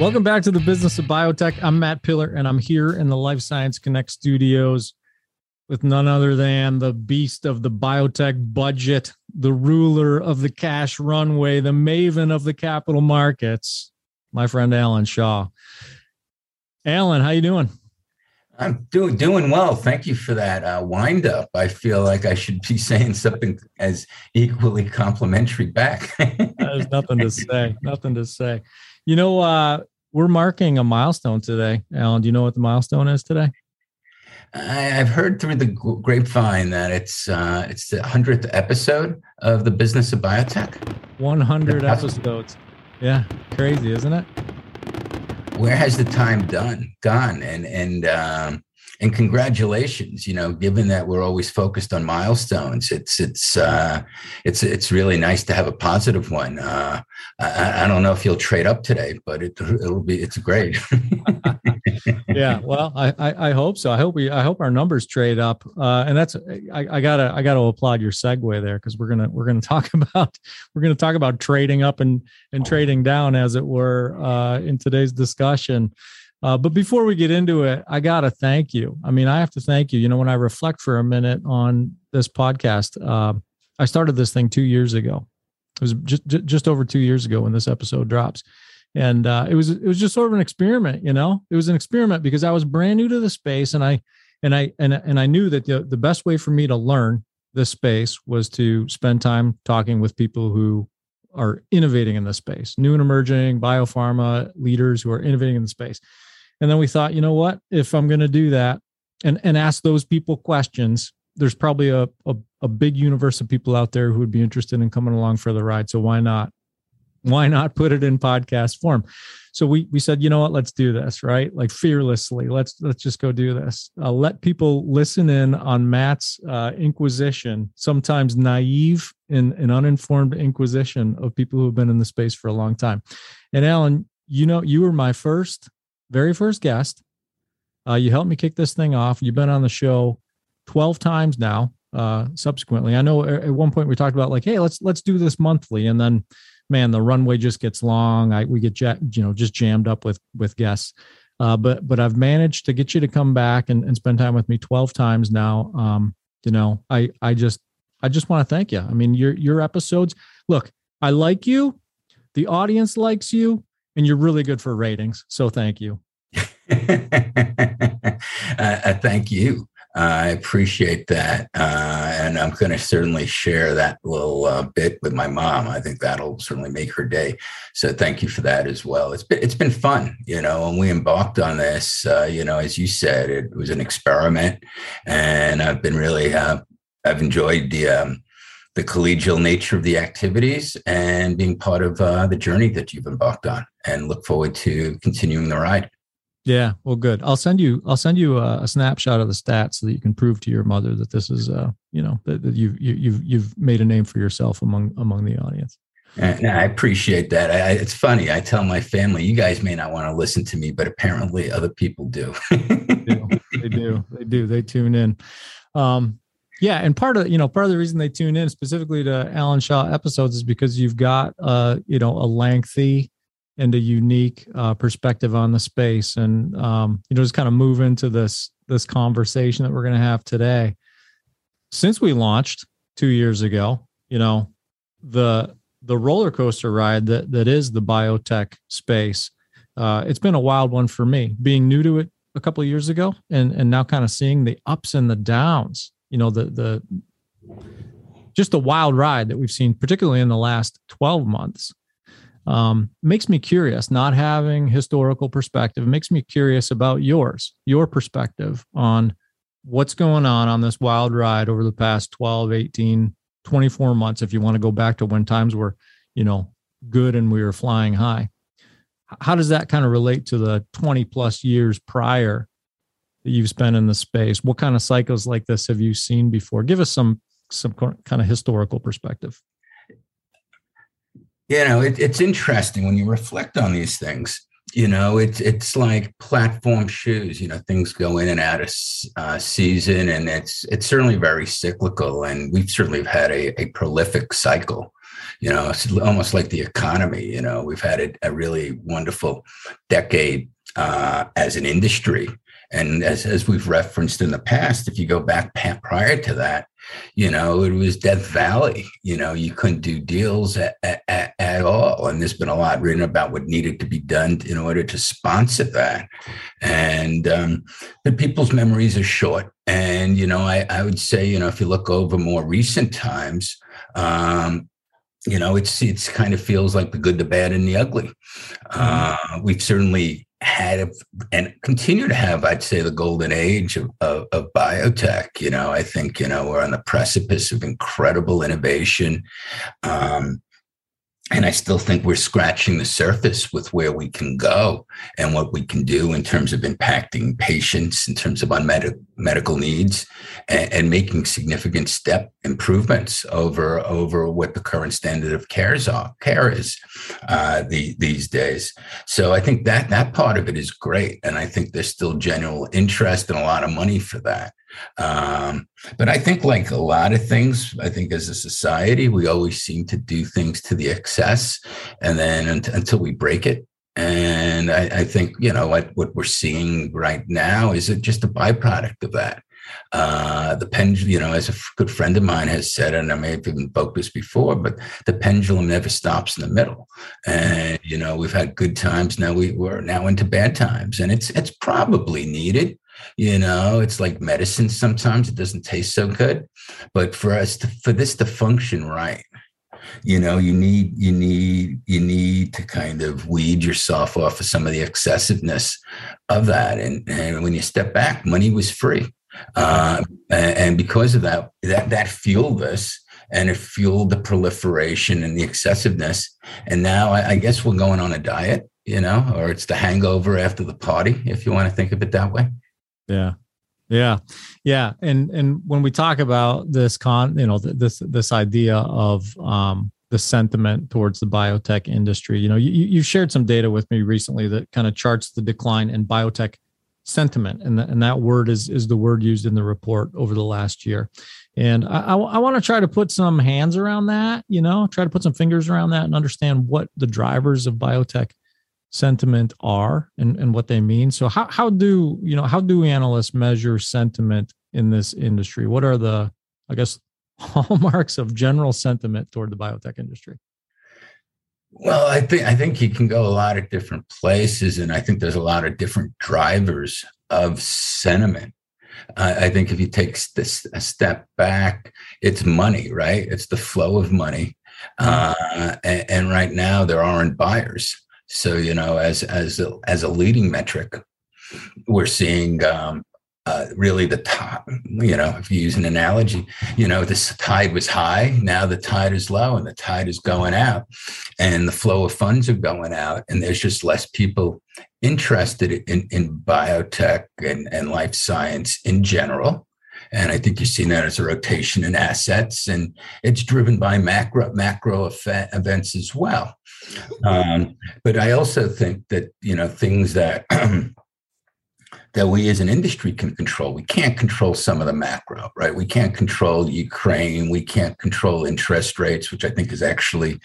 Welcome back to the business of biotech. I'm Matt Pillar, and I'm here in the Life Science Connect studios with none other than the beast of the biotech budget, the ruler of the cash runway, the maven of the capital markets, my friend Alan Shaw. Alan, how you doing? I'm doing doing well. Thank you for that uh, wind up. I feel like I should be saying something as equally complimentary back. There's nothing to say. Nothing to say. You know, uh, we're marking a milestone today. Alan, do you know what the milestone is today? I, have heard through the grapevine that it's uh, it's the hundredth episode of the Business of Biotech. One hundred episodes. Yeah, crazy, isn't it? Where has the time done gone? And and um, and congratulations you know given that we're always focused on milestones it's it's uh, it's it's really nice to have a positive one. Uh, I, I, don't know if you'll trade up today but it, it'll be it's great. Yeah well I, I, I hope so. I hope we i hope our numbers trade up. Uh, and that's I, I gotta i gotta applaud your segue there because we're gonna we're gonna talk about we're gonna talk about trading up and and trading down as it were uh, in today's discussion uh, but before we get into it, I got to thank you. I mean, I have to thank you. You know, when I reflect for a minute on this podcast, uh, I started this thing two years ago. It was just just over two years ago when this episode drops, and uh, it was it was just sort of an experiment. You know, it was an experiment because I was brand new to the space, and I and I and and I knew that the the best way for me to learn this space was to spend time talking with people who are innovating in this space, new and emerging biopharma leaders who are innovating in the space. And then we thought, you know what? If I'm going to do that and, and ask those people questions, there's probably a, a, a big universe of people out there who would be interested in coming along for the ride. So why not? Why not put it in podcast form? So we we said, you know what? Let's do this, right? Like fearlessly. Let's let's just go do this. Uh, let people listen in on Matt's uh, inquisition, sometimes naive and, and uninformed inquisition of people who have been in the space for a long time. And Alan, you know, you were my first very first guest. Uh, you helped me kick this thing off. You've been on the show 12 times now. Uh, subsequently, I know at one point we talked about like, hey, let's let's do this monthly, and then, man, the runway just gets long. I we get you know just jammed up with with guests. Uh, but but I've managed to get you to come back and, and spend time with me 12 times now. Um, you know, I I just I just want to thank you. I mean, your your episodes. Look, I like you. The audience likes you and you're really good for ratings. So thank you. uh, thank you. Uh, I appreciate that. Uh, and I'm going to certainly share that little uh, bit with my mom. I think that'll certainly make her day. So thank you for that as well. It's been, it's been fun, you know, when we embarked on this, uh, you know, as you said, it was an experiment and I've been really, uh, I've enjoyed the, um, the collegial nature of the activities and being part of uh, the journey that you've embarked on and look forward to continuing the ride yeah well good i'll send you i'll send you a, a snapshot of the stats so that you can prove to your mother that this is uh you know that, that you've you, you've you've made a name for yourself among among the audience and I appreciate that. I, it's funny. I tell my family, you guys may not want to listen to me, but apparently other people do. they do. They do. They do. They tune in. Um, yeah, and part of you know part of the reason they tune in specifically to Alan Shaw episodes is because you've got uh you know a lengthy and a unique uh, perspective on the space, and um, you know just kind of move into this this conversation that we're going to have today. Since we launched two years ago, you know the the roller coaster ride that that is the biotech space. Uh, it's been a wild one for me, being new to it a couple of years ago, and and now kind of seeing the ups and the downs you know the the just the wild ride that we've seen, particularly in the last 12 months, um, makes me curious. Not having historical perspective makes me curious about yours, your perspective on what's going on on this wild ride over the past 12, 18, 24 months. If you want to go back to when times were, you know, good and we were flying high. How does that kind of relate to the 20 plus years prior that you've spent in the space? What kind of cycles like this have you seen before? Give us some some kind of historical perspective. You know, it, it's interesting when you reflect on these things. You know, it's it's like platform shoes. You know, things go in and out of uh, season, and it's it's certainly very cyclical. And we've certainly had a, a prolific cycle You know, it's almost like the economy. You know, we've had a, a really wonderful decade uh, as an industry. And as, as we've referenced in the past, if you go back prior to that, you know, it was Death Valley. You know, you couldn't do deals at, at, at, all. And there's been a lot written about what needed to be done in order to sponsor that. And, um, but people's memories are short. And, you know, I, I would say, you know, if you look over more recent times, um, you know, it's it's kind of feels like the good, the bad, and the ugly. Mm-hmm. Uh, we've certainly had and continue to have, I'd say, the golden age of, of, of, biotech. You know, I think, you know, we're on the precipice of incredible innovation. Um, and I still think we're scratching the surface with where we can go and what we can do in terms of impacting patients, in terms of unmet medical needs, and, and, making significant step improvements over over what the current standard of cares are, care is uh, the, these days. So I think that that part of it is great, and I think there's still general interest and a lot of money for that. Um, but I think, like a lot of things, I think as a society, we always seem to do things to the excess, and then until we break it. And I, I think you know what what we're seeing right now is it just a byproduct of that. Uh, the pendulum, you know, as a good friend of mine has said, and I may have even spoke this before, but the pendulum never stops in the middle. And you know, we've had good times. Now we, we're now into bad times, and it's it's probably needed. You know, it's like medicine sometimes it doesn't taste so good. But for us to for this to function right, you know, you need you need you need to kind of weed yourself off of some of the excessiveness of that. And and when you step back, money was free. Uh, and because of that, that that fueled us and it fueled the proliferation and the excessiveness. And now I, I, guess we're going on a diet, you know, or it's the hangover after the party, if you want to think of it that way. Yeah. Yeah. Yeah. And and when we talk about this con, you know, this this idea of um the sentiment towards the biotech industry, you know, you you shared some data with me recently that kind of charts the decline in biotech sentiment and, the, and that word is is the word used in the report over the last year and i, I, I want to try to put some hands around that you know try to put some fingers around that and understand what the drivers of biotech sentiment are and, and what they mean. So how, how do, you know, how do analysts measure sentiment in this industry? What are the, I guess, hallmarks of general sentiment toward the biotech industry? Well, I think I think you can go a lot of different places, and I think there's a lot of different drivers of sentiment. I think if you take this a step back, it's money, right? It's the flow of money, mm-hmm. uh, and, and, right now there aren't buyers. So you know, as as a, as a leading metric, we're seeing um, uh, really the top. You know, if you use an analogy, you know, this tide was high. Now the tide is low, and the tide is going out, and the flow of funds are going out, and there's just less people interested in in biotech and and life science in general. And I think you're seeing that as a rotation in assets, and it's driven by macro macro events as well. Um, but I also think that you know things that that we as an industry can control. We can't control some of the macro, right? We can't control Ukraine. We can't control interest rates, which I think is actually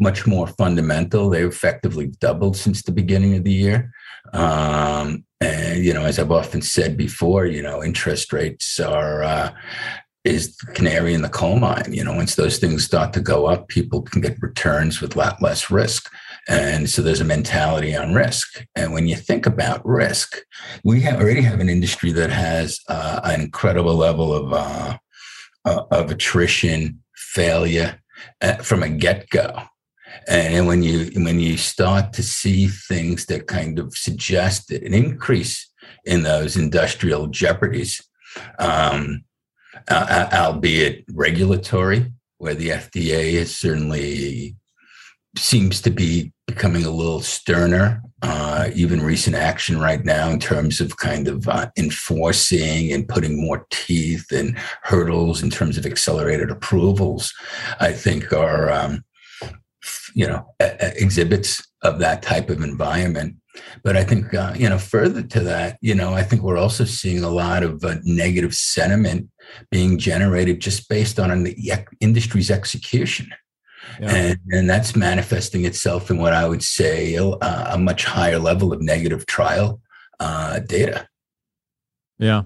much more fundamental. They've effectively doubled since the beginning of the year. Um, and you know, as I've often said before, you know, interest rates are uh, is the canary in the coal mine. You know, once those things start to go up, people can get returns with a lot less risk. And so there's a mentality on risk. And when you think about risk, we have, already have an industry that has uh, an incredible level of uh, uh of attrition, failure uh, from a get go. And when you when you start to see things that kind of suggest an increase in those industrial jeopardies, um, uh, albeit regulatory, where the FDA is certainly seems to be becoming a little sterner. Uh, even recent action right now in terms of kind of uh, enforcing and putting more teeth and hurdles in terms of accelerated approvals, I think are um, you know exhibits of that type of environment. But I think, uh, you know, further to that, you know, I think we're also seeing a lot of uh, negative sentiment being generated just based on the industry's execution. Yeah. And, and that's manifesting itself in what I would say a, a much higher level of negative trial uh, data. Yeah.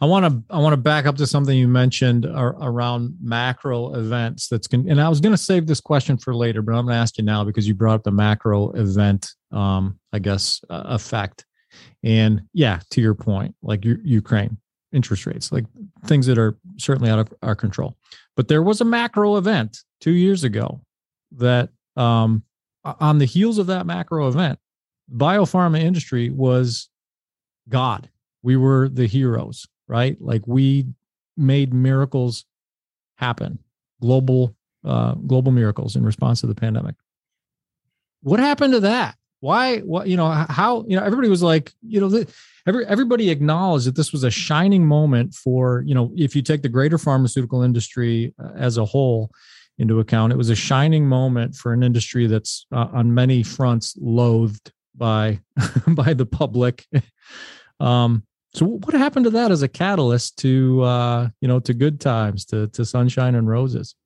I want to I want to back up to something you mentioned ar- around macro events. That's going and I was going to save this question for later, but I'm going to ask you now because you brought up the macro event, um, I guess, uh, effect. And yeah, to your point, like U- Ukraine interest rates, like things that are certainly out of our control. But there was a macro event two years ago that, um, on the heels of that macro event, biopharma industry was God. We were the heroes, right? Like we made miracles happen, global, uh, global miracles in response to the pandemic. What happened to that? Why? What? You know how? You know everybody was like, you know, every everybody acknowledged that this was a shining moment for you know if you take the greater pharmaceutical industry uh, as a whole into account, it was a shining moment for an industry that's uh, on many fronts loathed by by the public. Um, so what happened to that as a catalyst to uh, you know to good times, to to sunshine and roses?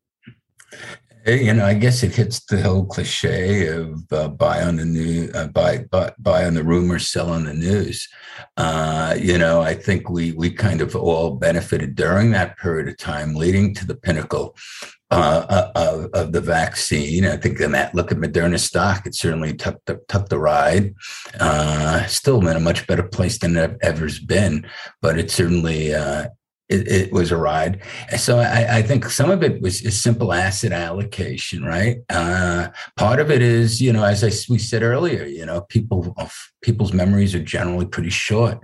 You know, I guess it hits the whole cliche of uh, buy on the news, uh, buy, buy buy on the rumors, sell on the news. Uh, you know, I think we we kind of all benefited during that period of time, leading to the pinnacle uh, uh, of, of, the vaccine. I think in that look at Moderna stock, it certainly took the took the ride. Uh, still in a much better place than it ever's been, but it certainly it, it, was a ride. So I, I, think some of it was simple asset allocation, right? Uh, part of it is, you know, as I, we said earlier, you know, people people's memories are generally pretty short,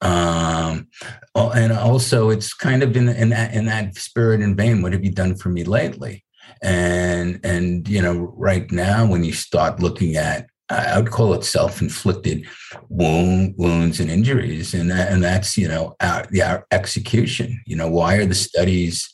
um, and also it's kind of in in that in that spirit and vein. What have you done for me lately? And and you know, right now when you start looking at I would call it self-inflicted wound, wounds and injuries, and that, and that's you know our, our execution. You know, why are the studies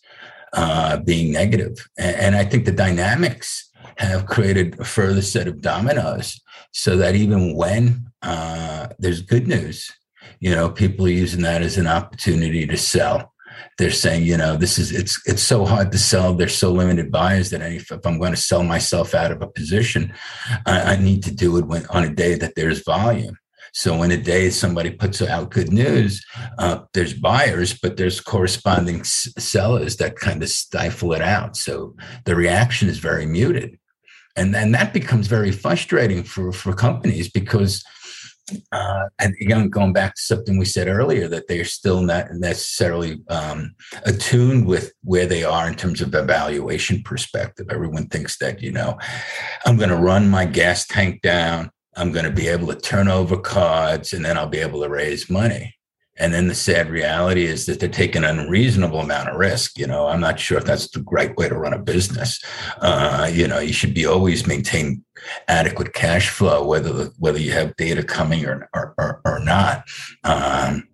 uh, being negative? And, and I think the dynamics have created a further set of dominoes, so that even when uh, there's good news, you know, people are using that as an opportunity to sell they're saying, you know, this is it's it's so hard to sell. There's so limited buyers that if, if I'm going to sell myself out of a position, I, I need to do it when, on a day that there's volume. So when a day somebody puts out good news, uh, there's buyers, but there's corresponding s- sellers that kind of stifle it out. So the reaction is very muted, and then that becomes very frustrating for for companies because uh, and again, going back to something we said earlier, that they are still not necessarily um, attuned with where they are in terms of evaluation perspective. Everyone thinks that, you know, I'm going to run my gas tank down, I'm going to be able to turn over cards, and then I'll be able to raise money. And then the sad reality is that they're taking an unreasonable amount of risk. You know, I'm not sure if that's the right way to run a business. Uh, you know, you should be always maintain adequate cash flow, whether the, whether you have data coming or or, or, or not. Um,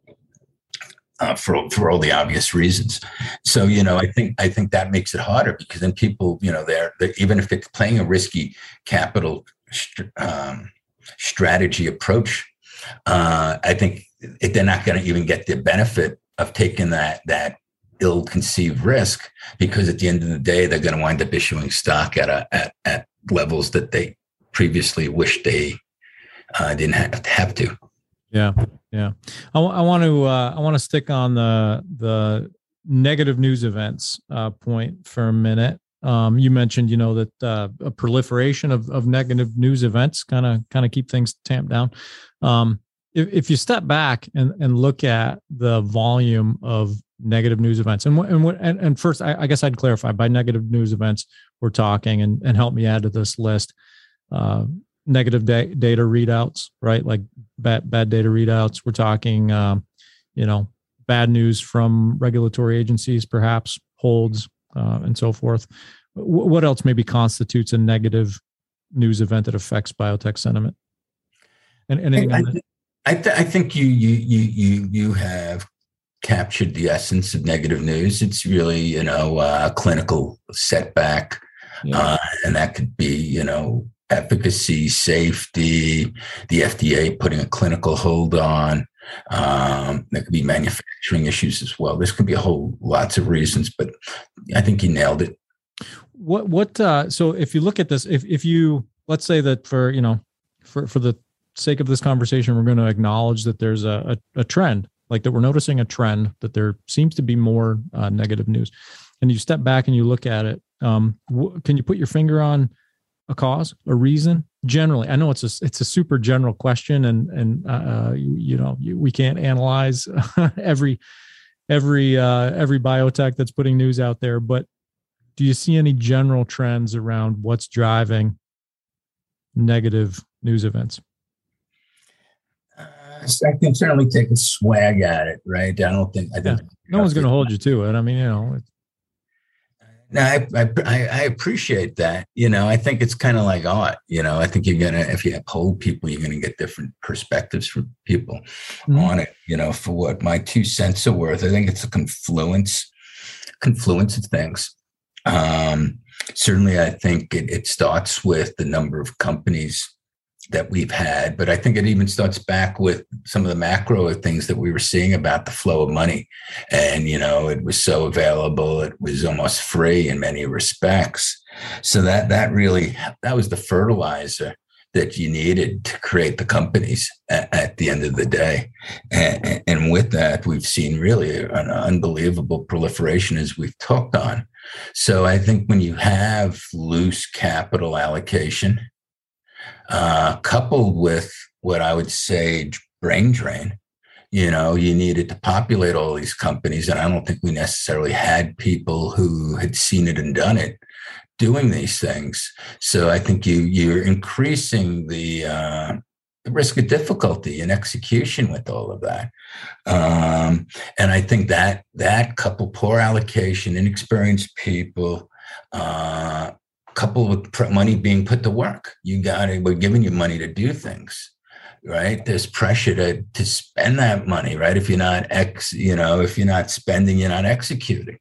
uh, for for all the obvious reasons. So you know, I think I think that makes it harder because then people, you know, they're, they're even if it's playing a risky capital um, strategy approach, uh, I think they're not going to even get the benefit of taking that that ill-conceived risk because at the end of the day they're going to wind up issuing stock at a, at, at levels that they previously wished they uh, didn't have to have to. Yeah, yeah. I, want to uh, I want to stick on the the negative news events uh, point for a minute. Um, you mentioned, you know, that uh, a proliferation of, of negative news events kind of kind of keep things tamped down. Um, if, if you step back and, and look at the volume of negative news events and and and, and first I, I, guess I'd clarify by negative news events we're talking and and help me add to this list uh, negative da- data readouts right? Like bad bad data readouts. We're talking um, you know bad news from regulatory agencies perhaps holds uh, and so forth. W- what else maybe constitutes a negative news event that affects biotech sentiment? And anything I, I, th- I think you you you you you have captured the essence of negative news. It's really you know a clinical setback, yeah. uh, and that could be you know efficacy, safety, the FDA putting a clinical hold on. Um, there could be manufacturing issues as well. This could be a whole lots of reasons, but I think you nailed it. what what uh so if you look at this if if you let's say that for you know for for the sake of this conversation we're going to acknowledge that there's a, a, a trend like that we're noticing a trend that there seems to be more uh, negative news and you step back and you look at it um wh- can you put your finger on a cause a reason generally i know it's a it's a super general question and and uh, you, you know you, we can't analyze every every uh every biotech that's putting news out there but do you see any general trends around what's driving negative news events? I can certainly take a swag at it, right? I don't think I think yeah. no one's going to hold you to it. I mean, you know. No, I, I, I appreciate that. You know, I think it's kind of like art. You know, I think you're gonna if you uphold people, you're gonna get different perspectives from people mm-hmm. on it. You know, for what my two cents are worth, I think it's a confluence, confluence of things. Um, certainly, I think it, it starts with the number of companies that we've had, but I think it even starts back with some of the macro things that we were seeing about the flow of money. And, you know, it was so available, it was almost free in many respects. So that that really that was the fertilizer that you needed to create the companies at, at the end of the day. And, and, with that, we've seen really an unbelievable proliferation as we've talked on. So I think when you have loose capital allocation, uh, coupled with what I would say brain drain, you know, you needed to populate all these companies. And I don't think we necessarily had people who had seen it and done it doing these things. So I think you you're increasing the uh, the risk of difficulty in execution with all of that. Um, and I think that that couple poor allocation, inexperienced people, uh, coupled with money being put to work, you got it. We're giving you money to do things right? There's pressure to to spend that money right? If you're not ex you know if you're not spending you're not executing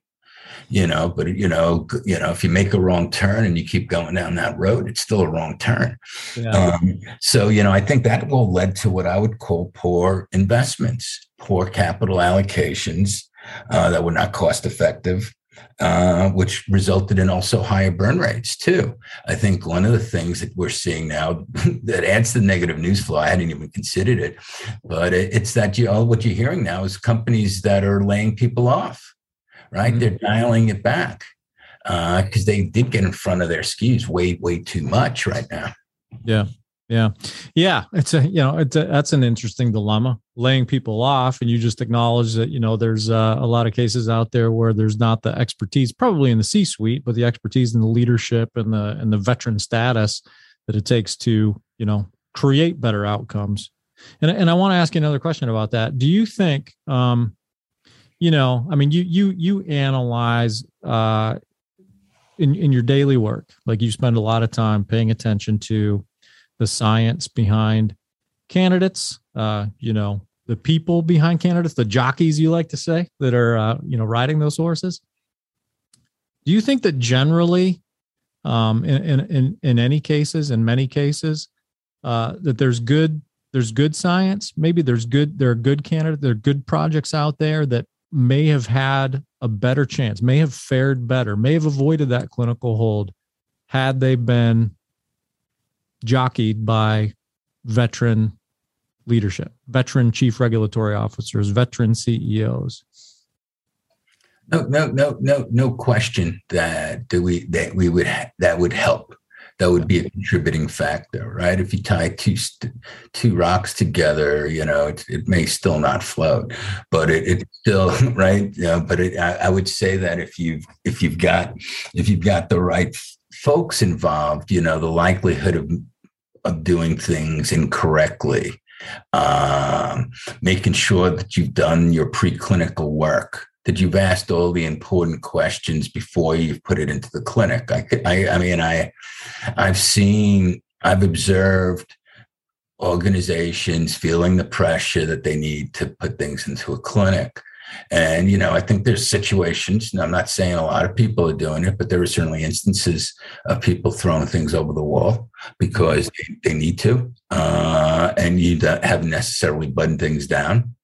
you know? But you know you know if you make a wrong turn and you keep going down that road it's still a wrong turn. Yeah. um, so you know i think that will lead to what i would call poor investments poor capital allocations uh, that were not cost effective uh, which resulted in also higher burn rates too. I think one of the things that we're seeing now that adds to the negative news flow, I hadn't even considered it, but it's that you all what you're hearing now is companies that are laying people off right? Mm-hmm. They're dialing it back because uh, they did get in front of their skis way, way too much right now. Yeah. Yeah. Yeah. It's a, you know, it's a, that's an interesting dilemma laying people off. And you just acknowledge that, you know, there's uh, a lot of cases out there where there's not the expertise, probably in the C suite, but the expertise and the leadership and the, and the veteran status that it takes to, you know, create better outcomes. And, and I want to ask you another question about that. Do you think, um, you know, I mean, you you you analyze uh, in in your daily work, like you spend a lot of time paying attention to the science behind candidates. Uh, you know, the people behind candidates, the jockeys you like to say that are uh, you know riding those horses. Do you think that generally, um, in, in in any cases, in many cases, uh, that there's good there's good science. Maybe there's good there are good candidates, there are good projects out there that may have had a better chance, may have fared better, may have avoided that clinical hold had they been jockeyed by veteran leadership, veteran chief regulatory officers, veteran CEOs. No, no, no, no, no question that we that we would that would help that would be a contributing factor, right? If you tie two two rocks together, you know, it, it may still not float, but it, it still right. You know, but it, I, I, would say that if you've if you've got if you've got the right folks involved, you know, the likelihood of of doing things incorrectly, um, making sure that you've done your preclinical work that you've asked all the important questions before you've put it into the clinic. I, I, I mean, I, I've seen, I've observed organizations feeling the pressure that they need to put things into a clinic. And, you know, I think there's situations, I'm not saying a lot of people are doing it, but there are certainly instances of people throwing things over the wall because they, they need to. Uh, and you don't haven't necessarily buttoned things down.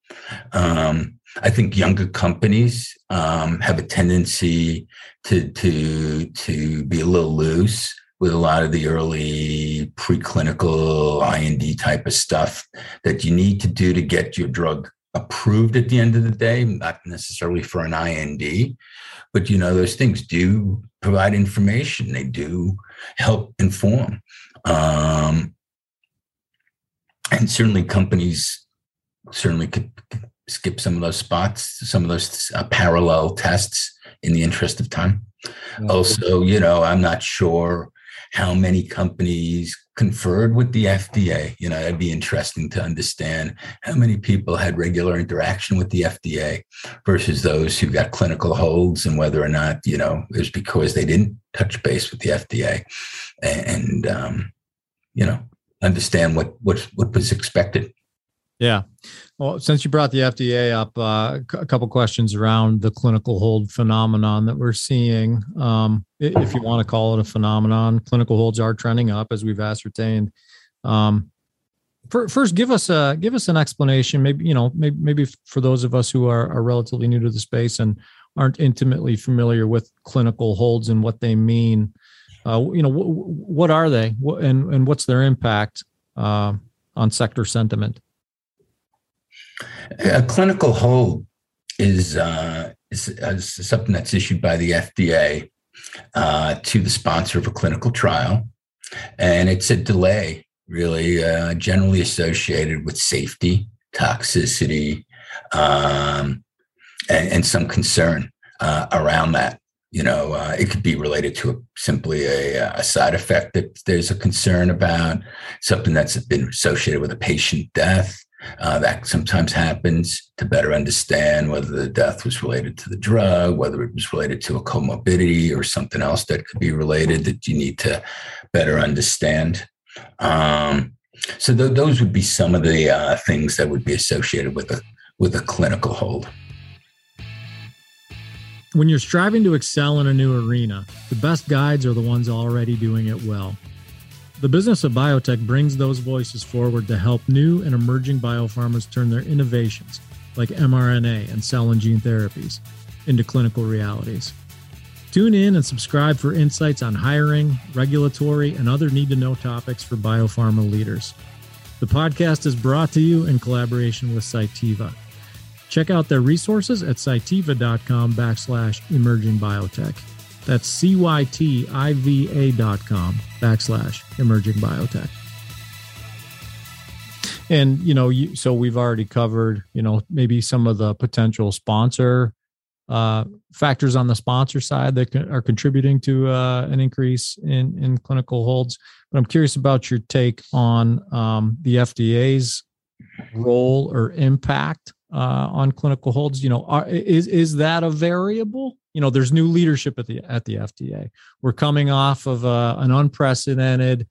Um, I think younger companies um, have a tendency to to to be a little loose with a lot of the early preclinical IND type of stuff that you need to do to get your drug approved at the end of the day, not necessarily for an IND, but you know those things do provide information. They do help inform, um, and certainly companies certainly could skip some of those spots, some of those uh, parallel tests in the interest of time. Also, you know, I'm not sure how many companies conferred with the FDA. You know, it'd be interesting to understand how many people had regular interaction with the FDA versus those who got clinical holds and whether or not, you know, it was because they didn't touch base with the FDA and, um, you know, understand what, what, what was expected. Yeah. Well, since you brought the FDA up, uh, a couple questions around the clinical hold phenomenon that we're seeing. Um, if you want to call it a phenomenon, clinical holds are trending up as we've ascertained. Um, first, give us a give us an explanation. Maybe you know, maybe maybe for those of us who are, are relatively new to the space and aren't intimately familiar with clinical holds and what they mean. Uh, you know, what are they, and and what's their impact uh, on sector sentiment? A clinical hold is, uh, is, is, something that's issued by the FDA uh, to the sponsor of a clinical trial. And it's a delay, really, uh, generally associated with safety, toxicity, um, and, and, some concern uh, around that. You know, uh, it could be related to a, simply a, a, side effect that there's a concern about, something that's been associated with a patient death, uh, that sometimes happens to better understand whether the death was related to the drug, whether it was related to a comorbidity or something else that could be related that you need to better understand. Um, so th- those would be some of the uh, things that would be associated with a with a clinical hold. When you're striving to excel in a new arena, the best guides are the ones already doing it well. The business of biotech brings those voices forward to help new and emerging biopharmas turn their innovations, like mRNA and cell and gene therapies, into clinical realities. Tune in and subscribe for insights on hiring, regulatory, and other need to know topics for biopharma leaders. The podcast is brought to you in collaboration with Cytiva. Check out their resources at cytiva.com backslash emerging biotech. That's C-Y-T-I-V-A dot com backslash emerging biotech. And, you know, you, so we've already covered, you know, maybe some of the potential sponsor uh, factors on the sponsor side that are contributing to uh, an increase in, in clinical holds. But I'm curious about your take on um, the FDA's role or impact uh, on clinical holds. You know, are, is is that a variable? you know there's new leadership at the at the FDA. We're coming off of uh, an unprecedented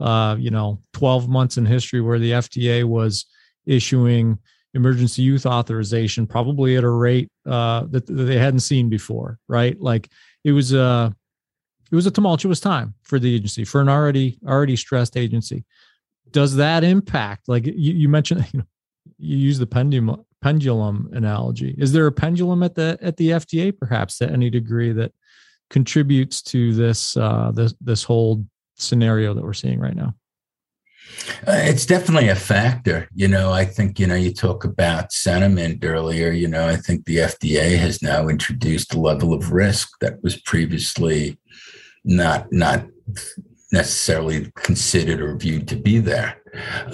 uh, you know 12 months in history where the FDA was issuing emergency use authorization probably at a rate uh, that, that they hadn't seen before, right? Like it was a it was a tumultuous time for the agency for an already already stressed agency. Does that impact like you, you mentioned you know you use the pendulum pendulum analogy. Is there a pendulum at the at the FDA, perhaps, to any degree that contributes to this uh, this this whole scenario that we're seeing right now? Uh, it's definitely a factor. You know, I think, you know, you talk about sentiment earlier. You know, I think the FDA has now introduced a level of risk that was previously not not necessarily considered or viewed to be there.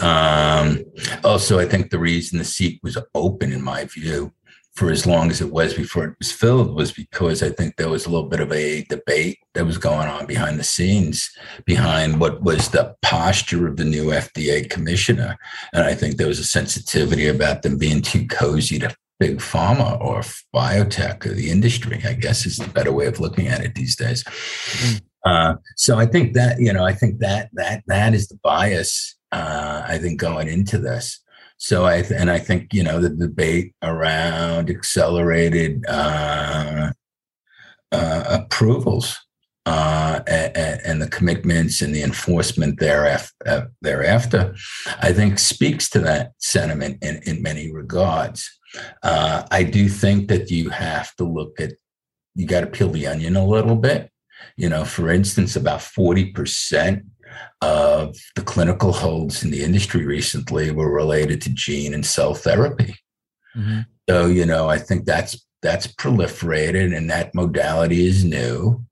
Um, also, I think the reason the seat was open, in my view, for as long as it was before it was filled was because I think there was a little bit of a debate that was going on behind the scenes behind what was the posture of the new FDA commissioner. And I think there was a sensitivity about them being too cozy to big pharma or biotech or the industry, I guess is the better way of looking at it these days. Mm. Uh, so I think that you know I think that that that is the bias uh, I think going into this. So I th- and I think you know the debate around accelerated uh, uh approvals uh, and, and, the commitments and the enforcement thereafter, thereafter, I think speaks to that sentiment in, in many regards. Uh, I do think that you have to look at, you got to peel the onion a little bit. You know, for instance, about 40% of the clinical holds in the industry recently were related to gene and cell therapy. Mm-hmm. So, you know, I think that's that's proliferated and that modality is new.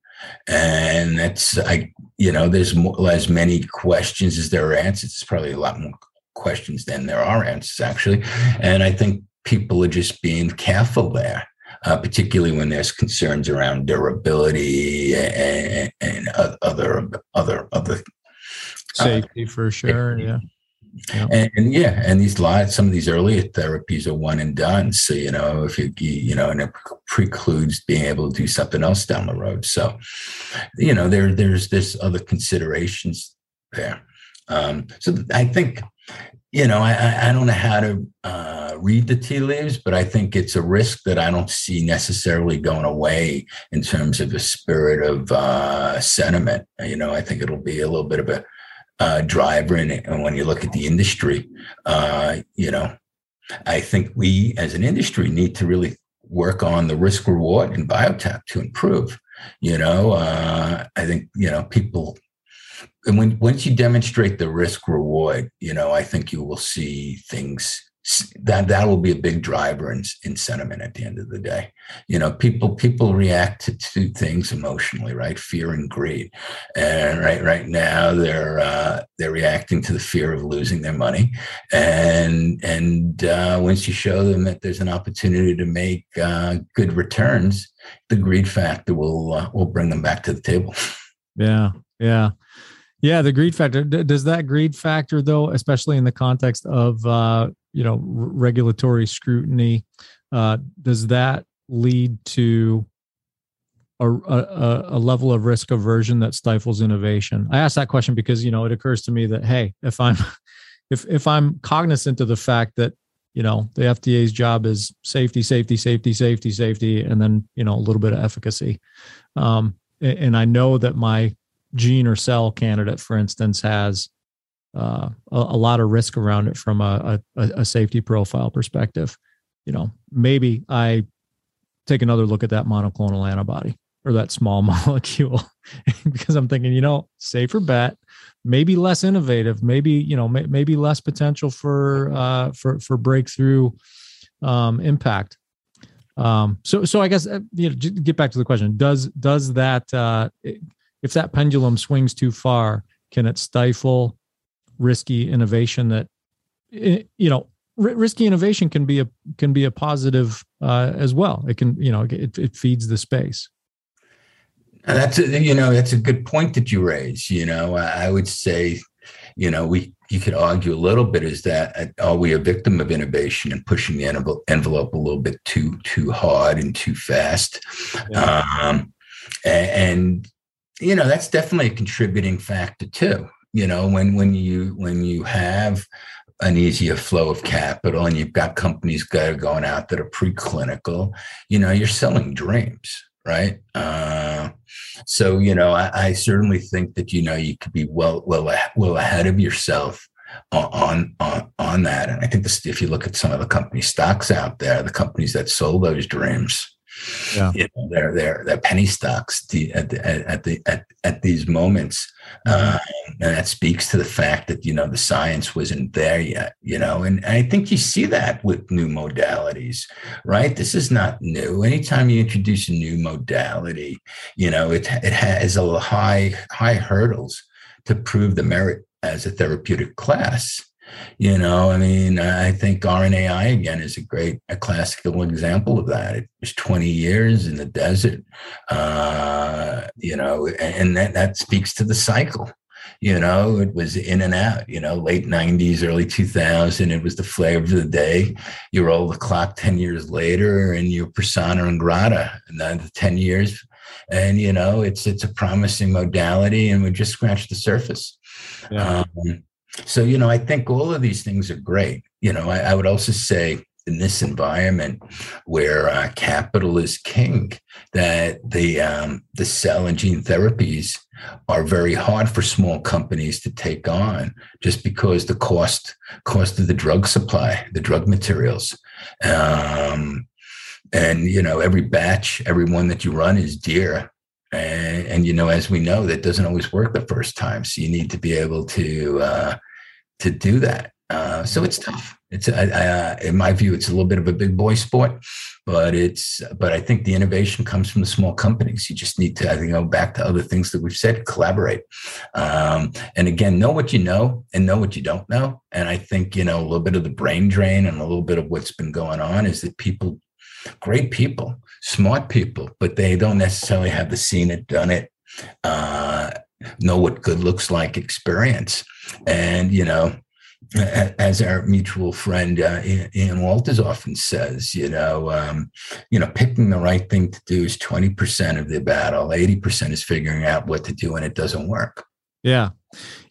And that's I you know, there's more, as many questions as there are answers. It's probably a lot more questions than there are answers, actually. And I think people are just being careful there. Uh, particularly when there's concerns around durability and, and other other other uh, safety uh, for sure. Yeah. And, and, yeah, and these lots, some of these earlier therapies are one and done. So you know, if you you know, and it precludes being able to do something else down the road. So, you know, there there's there's other considerations there. Um, so I think, you know, I I don't know how to uh, read the tea leaves, but I think it's a risk that I don't see necessarily going away in terms of the spirit of uh, sentiment. You know, I think it'll be a little bit of a uh, driver in it. And when you look at the industry, uh, you know, I think we as an industry need to really work on the risk reward in biotech to improve. You know, uh, I think you know people, and when once you demonstrate the risk reward, you know, I think you will see things that that will be a big driver in, in sentiment at the end of the day. You know people people react to two things emotionally right? Fear and greed. And right right now they're uh, they're reacting to the fear of losing their money. And and uh, once you show them that there's an opportunity to make uh, good returns the greed factor will uh, will bring them back to the table. Yeah yeah yeah, the greed factor. Does that greed factor, though, especially in the context of uh, you know regulatory scrutiny uh, does that lead to a, a, a, level of risk aversion that stifles innovation i ask that question because you know it occurs to me that hey if i'm if if i'm cognizant of the fact that you know the fda's job is safety safety safety safety safety and then you know a little bit of efficacy um, and i know that my gene or cell candidate for instance has uh, a, a, lot of risk around it from a, a, a safety profile perspective. You know, maybe I take another look at that monoclonal antibody or that small molecule because I'm thinking, you know, safer bet, maybe less innovative, maybe you know, may, maybe less potential for uh, for for breakthrough um, impact. Um, so so I guess uh, you know, get back to the question: Does does that uh, if that pendulum swings too far, can it stifle risky innovation that eh, you know risky innovation can be a can be a positive uh, as well. It can you know it, it feeds the space. That's a, you know that's a good point that you raise you know. I would say you know we you could argue a little bit is that uh, are we a victim of innovation and pushing the envelope a little bit too too hard and too fast? Yeah. um, and, and you know that's definitely a contributing factor too you know when when you when you have an easier flow of capital and you've got companies that are going out that are preclinical you know you're selling dreams right? Uh, so you know I, I, certainly think that you know you could be well well well ahead of yourself on on on that. And i think this, if you look at some of the company stocks out there the companies that sold those dreams yeah. you know, they're they're they're penny stocks at the, at the at, at these moments, uh, and that speaks to the fact that you know the science wasn't there yet. You know, and I think you see that with new modalities, right? This is not new. Anytime you introduce a new modality, you know it it has a high high hurdles to prove the merit as a therapeutic class. You know, I mean, I think RNAi again is a great, a classical example of that. It was 20 years in the desert, uh, you know, and that, that speaks to the cycle. You know, it was in and out, you know, late 90s, early 2000. It was the flavor of the day. You roll the clock 10 years later and you're persona grata, and then the 10 years. And, you know, it's it's a promising modality and we just scratched the surface. Yeah. Um, so, you know, I think all of these things are great. You know, I, I would also say in this environment where uh, capital is king that the um, the cell and gene therapies are very hard for small companies to take on just because the cost cost of the drug supply the drug materials um, and you know every batch every one that you run is dear and, and, you know as we know that doesn't always work the first time. So you need to be able to uh, to do that. Uh, so it's tough. It's I, uh, in my view it's a little bit of a big boy sport but it's but i think the innovation comes from the small companies. You just need to i think go back to other things that we've said collaborate. Um, and again know what you know and know what you don't know. And i think you know a little bit of the brain drain and a little bit of what's been going on is that people great people smart people but they don't necessarily have the seen it done it uh, know what good looks like experience and you know as our mutual friend uh, Ian Walters often says, you know, um, you know, picking the right thing to do is twenty percent of the battle. Eighty percent is figuring out what to do, and it doesn't work. Yeah,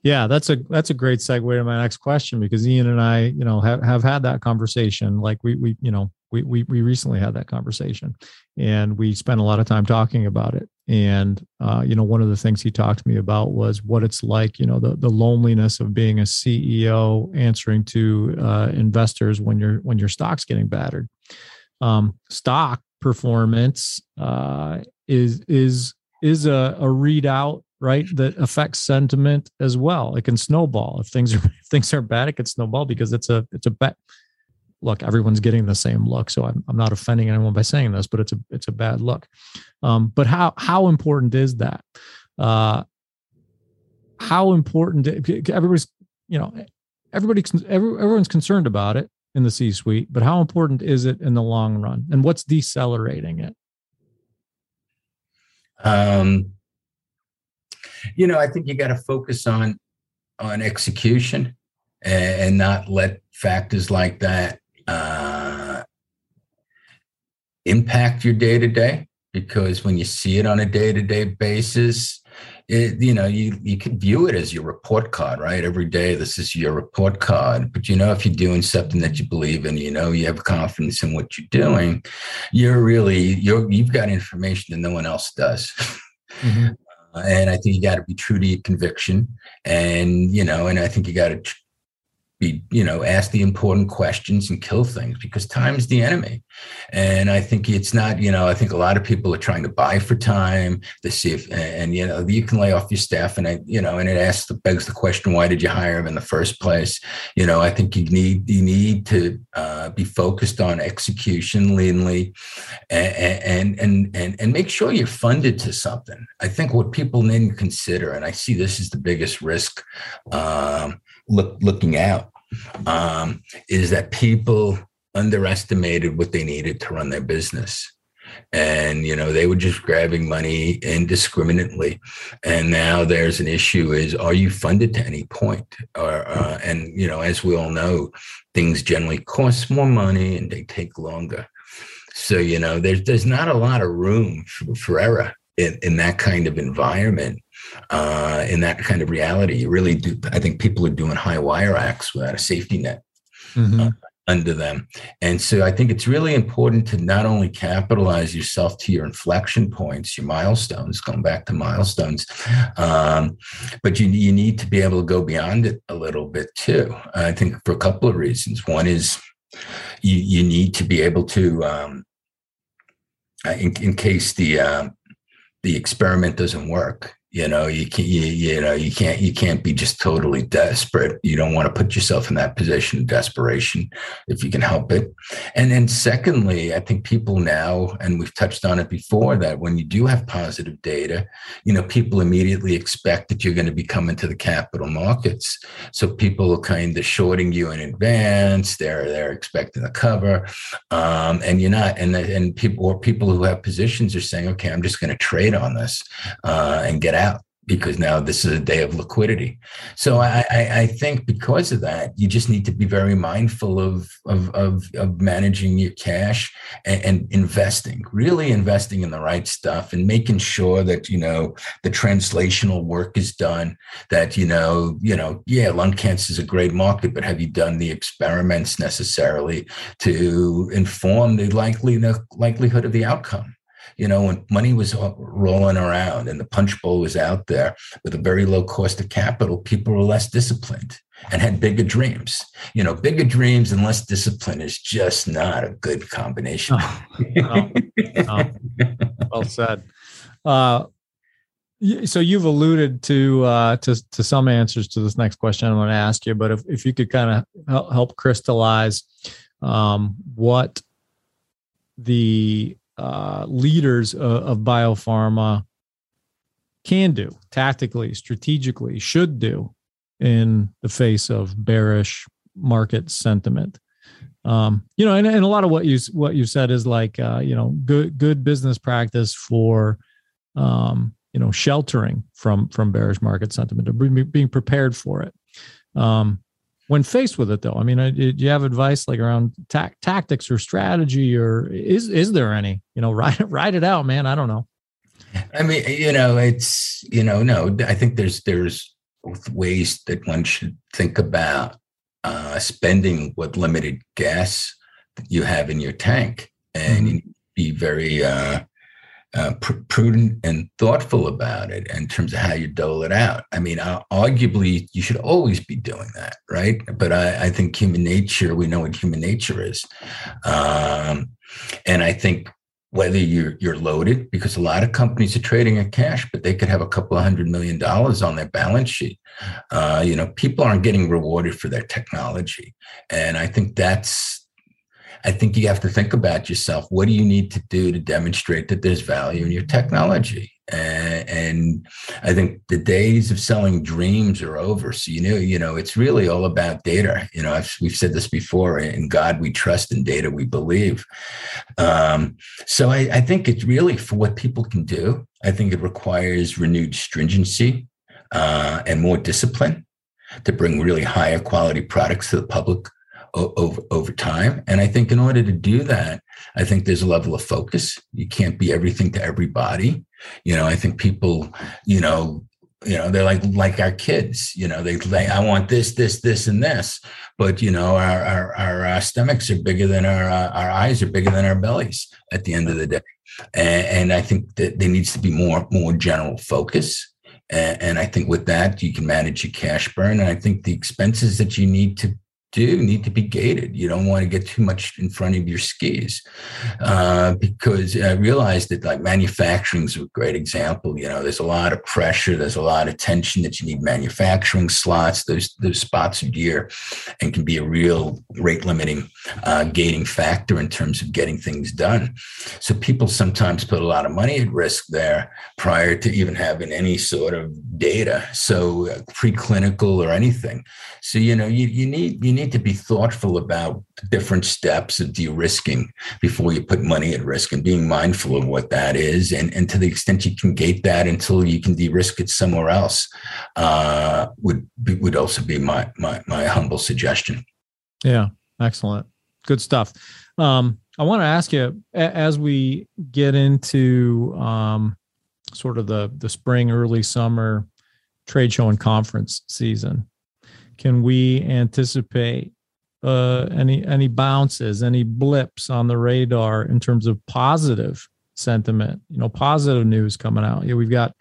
yeah, that's a that's a great segue to my next question because Ian and I, you know, have have had that conversation. Like we we you know we we we recently had that conversation, and we spent a lot of time talking about it. And uh, you know, one of the things he talked to me about was what it's like, you know, the the loneliness of being a CEO answering to uh, investors when your when your stock's getting battered. Um, stock performance uh, is is is a, a readout right that affects sentiment as well it can snowball if things are if things are bad it can snowball because it's a it's a bet look, everyone's getting the same look. So I'm, I'm not offending anyone by saying this, but it's a it's a bad look. Um, but how how important is that? Uh, how important? Everybody's you know everybody every, everyone's concerned about it in the C-suite, but how important is it in the long run? And what's decelerating it? Um, you know, I think you got to focus on on execution and not let factors like that uh, impact your day to day because when you see it on a day to day basis, it, you know, you, you can view it as your report card, right? Every day, this is your report card. But, you know, if you're doing something that you believe in, you know, you have confidence in what you're doing, you're really, you're, you've got information that no one else does. Mm-hmm. and I think you got to be true to your conviction. And, you know, and I think you got to be you know ask the important questions and kill things because time's the enemy. And i think it's not you know i think a lot of people are trying to buy for time to see if and you know you can lay off your staff and I, you know and it asks begs the question why did you hire him in the first place? You know i think you need you need to uh, be focused on execution leanly and and and and make sure you're funded to something. I think what people need to consider and i see this as the biggest risk um, look, looking out um, is that people underestimated what they needed to run their business. And you know they were just grabbing money indiscriminately. And now there's an issue is are you funded to any point? Or uh, and you know as we all know things generally cost more money and they take longer. So you know there's there's not a lot of room for, for error in, in that kind of environment uh, in that kind of reality. You really do. I think people are doing high wire acts without a safety net mm-hmm. uh, under them. And so I think it's really important to not only capitalize yourself to your inflection points, your milestones, going back to milestones, um, but you, you need to be able to go beyond it a little bit too. I think for a couple of reasons. One is you, you need to be able to, um, in, in case the, uh, the experiment doesn't work, you know you can you, you know you can't you can't be just totally desperate. You don't want to put yourself in that position of desperation if you can help it. And then secondly i think people now and we've touched on it before that when you do have positive data you know people immediately expect that you're going to be coming to the capital markets. So people are kind of shorting you in advance. They're they're expecting a cover. Um, and you're not and and people or people who have positions are saying okay i'm just going to trade on this uh, and get out because now this is a day of liquidity. So I, I, think because of that, you just need to be very mindful of of of, of managing your cash and, and, investing, really investing in the right stuff and making sure that you know the translational work is done. That you know, you know, yeah, lung cancer is a great market, but have you done the experiments necessarily to inform the likely the likelihood of the outcome? You know, when money was rolling around and the punch bowl was out there with a very low cost of capital, people were less disciplined and had bigger dreams. You know, bigger dreams and less discipline is just not a good combination. Oh, no, no. Well said. Uh, so you've alluded to uh, to to some answers to this next question I'm going to ask you, but if if you could kind of help crystallize um, what the uh, leaders of, of biopharma can do tactically, strategically, should do in the face of bearish market sentiment. Um, you know, and, and a lot of what you what you said is like uh, you know good good business practice for um, you know sheltering from from bearish market sentiment or being prepared for it. Um, when faced with it though? I mean uh, do you have advice like around ta- tactics or strategy or is is there any? You know write it write it out man. I don't know. I mean you know it's you know no i think there's there's ways that one should think about uh, spending what limited gas you have in your tank. And mm-hmm. be very uh, uh, pr- prudent and thoughtful about it in terms of how you dole it out. I mean, uh, arguably, you should always be doing that, right? But I, I think human nature, we know what human nature is. Um, and I think whether you're you're loaded because a lot of companies are trading at cash, but they could have a couple of hundred million dollars on their balance sheet. Uh, you know, people aren't getting rewarded for their technology, and I think that's I think you have to think about yourself. What do you need to do to demonstrate that there's value in your technology? And, I think the days of selling dreams are over. So you know, you know, it's really all about data. You know, I've, we've said this before. In God we trust, in data we believe. Um, so I, I think it's really for what people can do. I think it requires renewed stringency uh, and more discipline to bring really higher quality products to the public over, over time. And I think in order to do that, I think there's a level of focus. You can't be everything to everybody. You know, I think people, you know, you know, they're like like our kids. You know, they they I want this, this, this, and this. But you know, our our, our, stomachs are bigger than our our eyes are bigger than our bellies. At the end of the day, and, and I think that there needs to be more more general focus. And, and I think with that, you can manage your cash burn. And I think the expenses that you need to do need to be gated. You don't want to get too much in front of your skis uh, because I realized that like manufacturing is a great example. You know, there's a lot of pressure, there's a lot of tension that you need manufacturing slots. Those those spots of gear and can be a real rate limiting uh, gating factor in terms of getting things done. So people sometimes put a lot of money at risk there prior to even having any sort of data. So uh, preclinical or anything. So you know, you you need you need to be thoughtful about different steps of de-risking before you put money at risk and being mindful of what that is. And, and to the extent you can gate that until you can de-risk it somewhere else uh, would be, would also be my, my, my humble suggestion. Yeah. Excellent. Good stuff. Um, I want to ask you as we get into um, sort of the the spring, early summer trade show and conference season can we anticipate uh, any any bounces, any blips on the radar in terms of positive sentiment? You know, positive news coming out. Yeah, we've got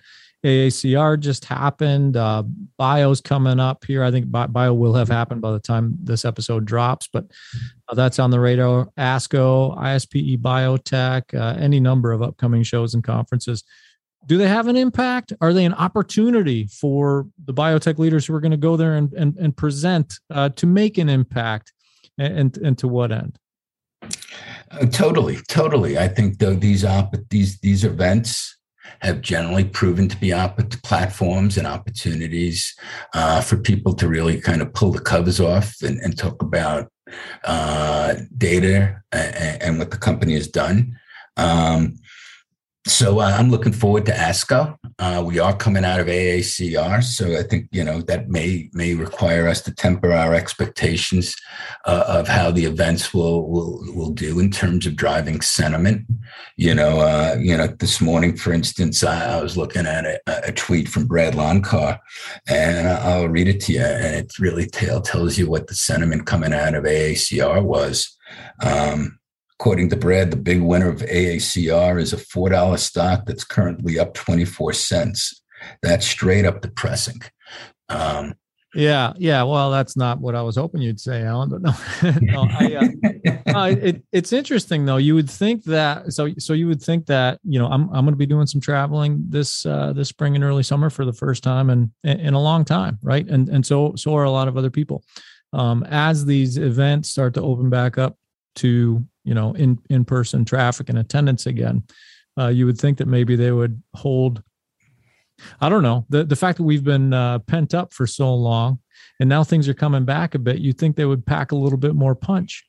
AACR just happened. Uh, Bio's coming up here. I think Bio will have happened by the time this episode drops, but uh, that's on the radar. ASCO, ISPE Biotech, uh, any number of upcoming shows and conferences do they have an impact? Are they an opportunity for the biotech leaders who are going to go there and, and, and present uh, to make an impact and, and to what end? Uh, totally, totally. I think these op- these these events have generally proven to be op- platforms and opportunities uh, for people to really kind of pull the covers off and, and talk about uh, data and, and, what the company has done. Um, so uh, I'm looking forward to ASCO. Uh, we are coming out of AACR, so I think you know that may may require us to temper our expectations uh, of how the events will will will do in terms of driving sentiment. You know, uh, you know, this morning, for instance, I, I was looking at a, a, tweet from Brad Loncar, and I'll read it to you, and it really tell, tells you what the sentiment coming out of AACR was. Um, According to Brad, the big winner of AACR is a $4 stock that's currently up 24 cents. That's straight up depressing. Um, yeah, yeah. Well, that's not what I was hoping you'd say, Alan. But no, no. I, uh, uh, it, it's interesting though. You would think that. So, so you would think that you know I'm I'm going to be doing some traveling this uh, this spring and early summer for the first time in in a long time, right? And and so so are a lot of other people. Um, as these events start to open back up to you know in in person traffic and attendance again uh, you would think that maybe they would hold i don't know the the fact that we've been uh, pent up for so long and now things are coming back a bit you think they would pack a little bit more punch.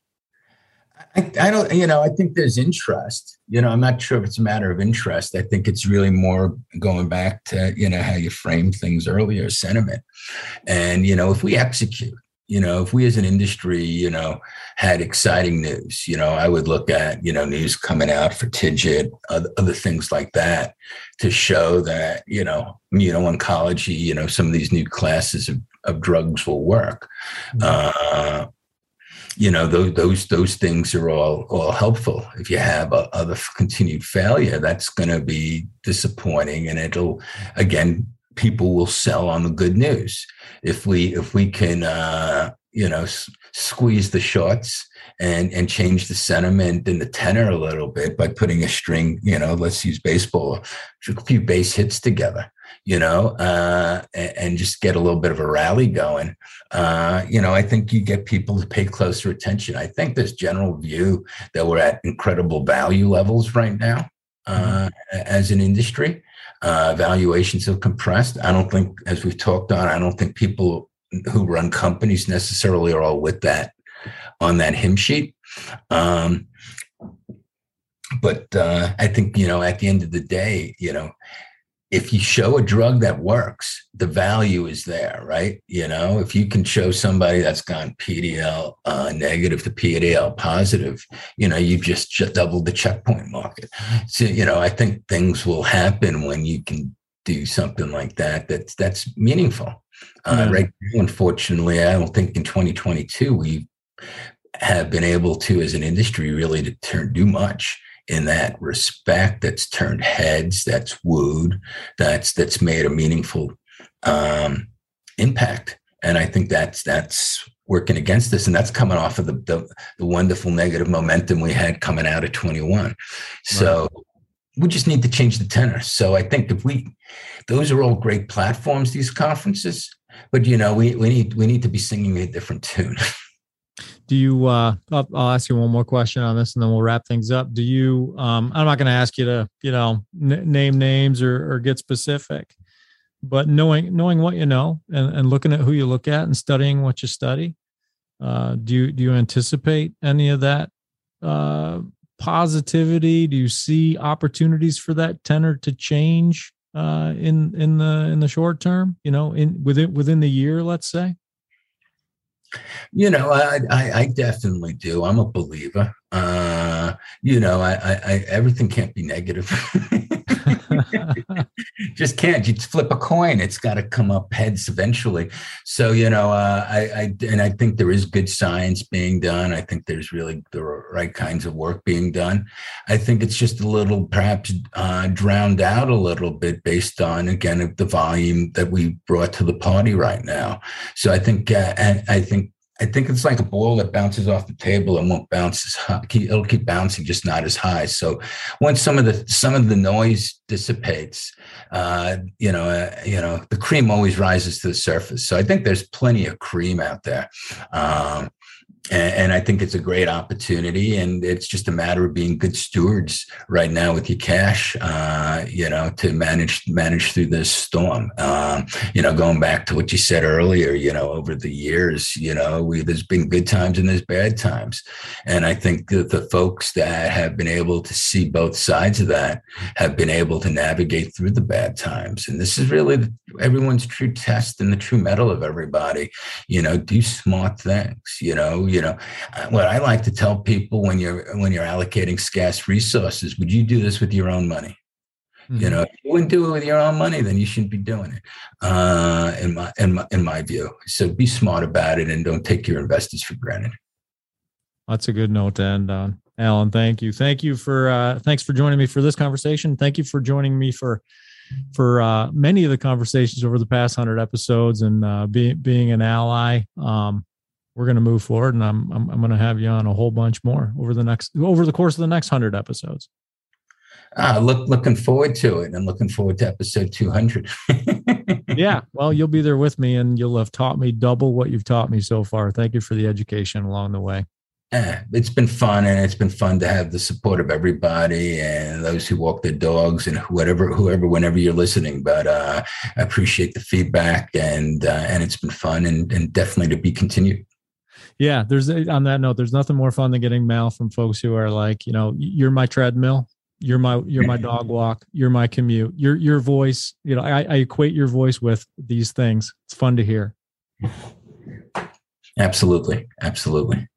I, I, don't you know i think there's interest. You know i'm not sure if it's a matter of interest. I think it's really more going back to you know how you framed things earlier sentiment. And you know if we execute you know if we as an industry you know had exciting news you know i would look at you know news coming out for TIGIT other, other things like that to show that you know immuno-oncology you know some of these new classes of, of drugs will work mm-hmm. uh, you know those those those things are all all helpful if you have a, other continued failure that's going to be disappointing and it'll again people will sell on the good news. If we if we can uh, you know s- squeeze the shorts and and change the sentiment and the tenor a little bit by putting a string you know let's use baseball a few base hits together you know uh, and, and, just get a little bit of a rally going uh, you know i think you get people to pay closer attention. I think this general view that we're at incredible value levels right now uh, mm-hmm. as an industry uh, valuations have compressed. I don't think, as we've talked on, I don't think people who run companies necessarily are all with that on that hymn sheet. Um, but uh, I think you know, at the end of the day, you know, if you show a drug that works, the value is there, right? You know, if you can show somebody that's gone PDL uh, negative to PDL positive, you know, you've just, doubled the checkpoint market. So, you know, I think things will happen when you can do something like that. That's that's meaningful. Uh, yeah. Right now, unfortunately, I don't think in 2022 we have been able to, as an industry, really to turn do much in that respect that's turned heads that's wooed that's that's made a meaningful um, impact. And i think that's that's working against this and that's coming off of the, the, the wonderful negative momentum we had coming out of 21 so right. we just need to change the tenor. So i think if we those are all great platforms these conferences but you know we, we need we need to be singing a different tune do you uh I'll, I'll, ask you one more question on this and then we'll wrap things up. Do you um i'm not going to ask you to you know n- name names or, or get specific but knowing knowing what you know and, and looking at who you look at and studying what you study uh do you do you anticipate any of that uh positivity? Do you see opportunities for that tenor to change uh in in the in the short term you know in within within the year let's say you know, I, I, I definitely do. I'm a believer. Uh, you know, I, I, I everything can't be negative. just can't. You flip a coin; it's got to come up heads eventually. So you know, uh, I, I and I think there is good science being done. I think there's really the right kinds of work being done. I think it's just a little perhaps uh, drowned out a little bit based on again of the volume that we brought to the party right now. So I think uh, and I think I think it's like a ball that bounces off the table and won't bounce as high. It'll keep bouncing, just not as high. So once some of the some of the noise dissipates, uh, you know, uh, you know, the cream always rises to the surface. So I think there's plenty of cream out there. Um, and, I think it's a great opportunity, and it's just a matter of being good stewards right now with your cash, uh, you know, to manage manage through this storm. Um, you know, going back to what you said earlier, you know, over the years, you know, we, there's been good times and there's bad times, and I think that the folks that have been able to see both sides of that have been able to navigate through the bad times, and this is really everyone's true test and the true mettle of everybody. You know, do smart things. You know you know what i like to tell people when you're when you're allocating scarce resources would you do this with your own money? Mm-hmm. you know if you wouldn't do it with your own money then you shouldn't be doing it uh, in my in my in my view. So be smart about it and don't take your investors for granted. That's a good note to end on. Alan thank you. Thank you for uh, thanks for joining me for this conversation. Thank you for joining me for for uh, many of the conversations over the past hundred episodes and uh, being being an ally. Um, we're going to move forward and I'm, I'm, I'm going to have you on a whole bunch more over the next over the course of the next 100 episodes. Uh, look looking forward to it. And looking forward to episode 200 yeah well you'll be there with me and you'll have taught me double what you've taught me so far. Thank you for the education along the way. Yeah, it's been fun and it's been fun to have the support of everybody and those who walk their dogs and whatever whoever whenever you're listening. But uh, i appreciate the feedback and uh, and it's been fun and, and definitely to be continued yeah there's eh, on that note there's nothing more fun than getting mail from folks who are like you know you're my treadmill. You're my you're my dog walk. You're my commute. Your your voice you know I, I equate your voice with these things. It's fun to hear. Absolutely. Absolutely.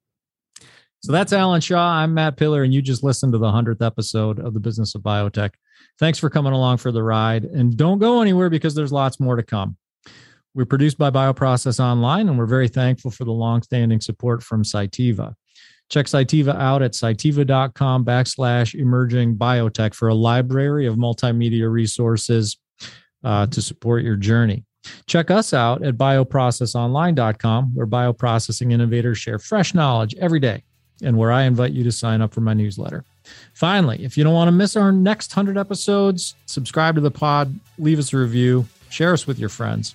So that's alan shaw. I'm matt pillar and you just listened to the 100th episode of the business of biotech. Thanks for coming along for the ride and don't go anywhere because there's lots more to come we're produced by Bioprocess Online, and we're very thankful for the longstanding support from Cytiva. Check Cytiva out at cytiva.com backslash emerging biotech for a library of multimedia resources uh, to support your journey. Check us out at bioprocessonline.com, where bioprocessing innovators share fresh knowledge every day, and where I invite you to sign up for my newsletter. Finally, if you don't want to miss our next 100 episodes, subscribe to the pod, leave us a review, share us with your friends.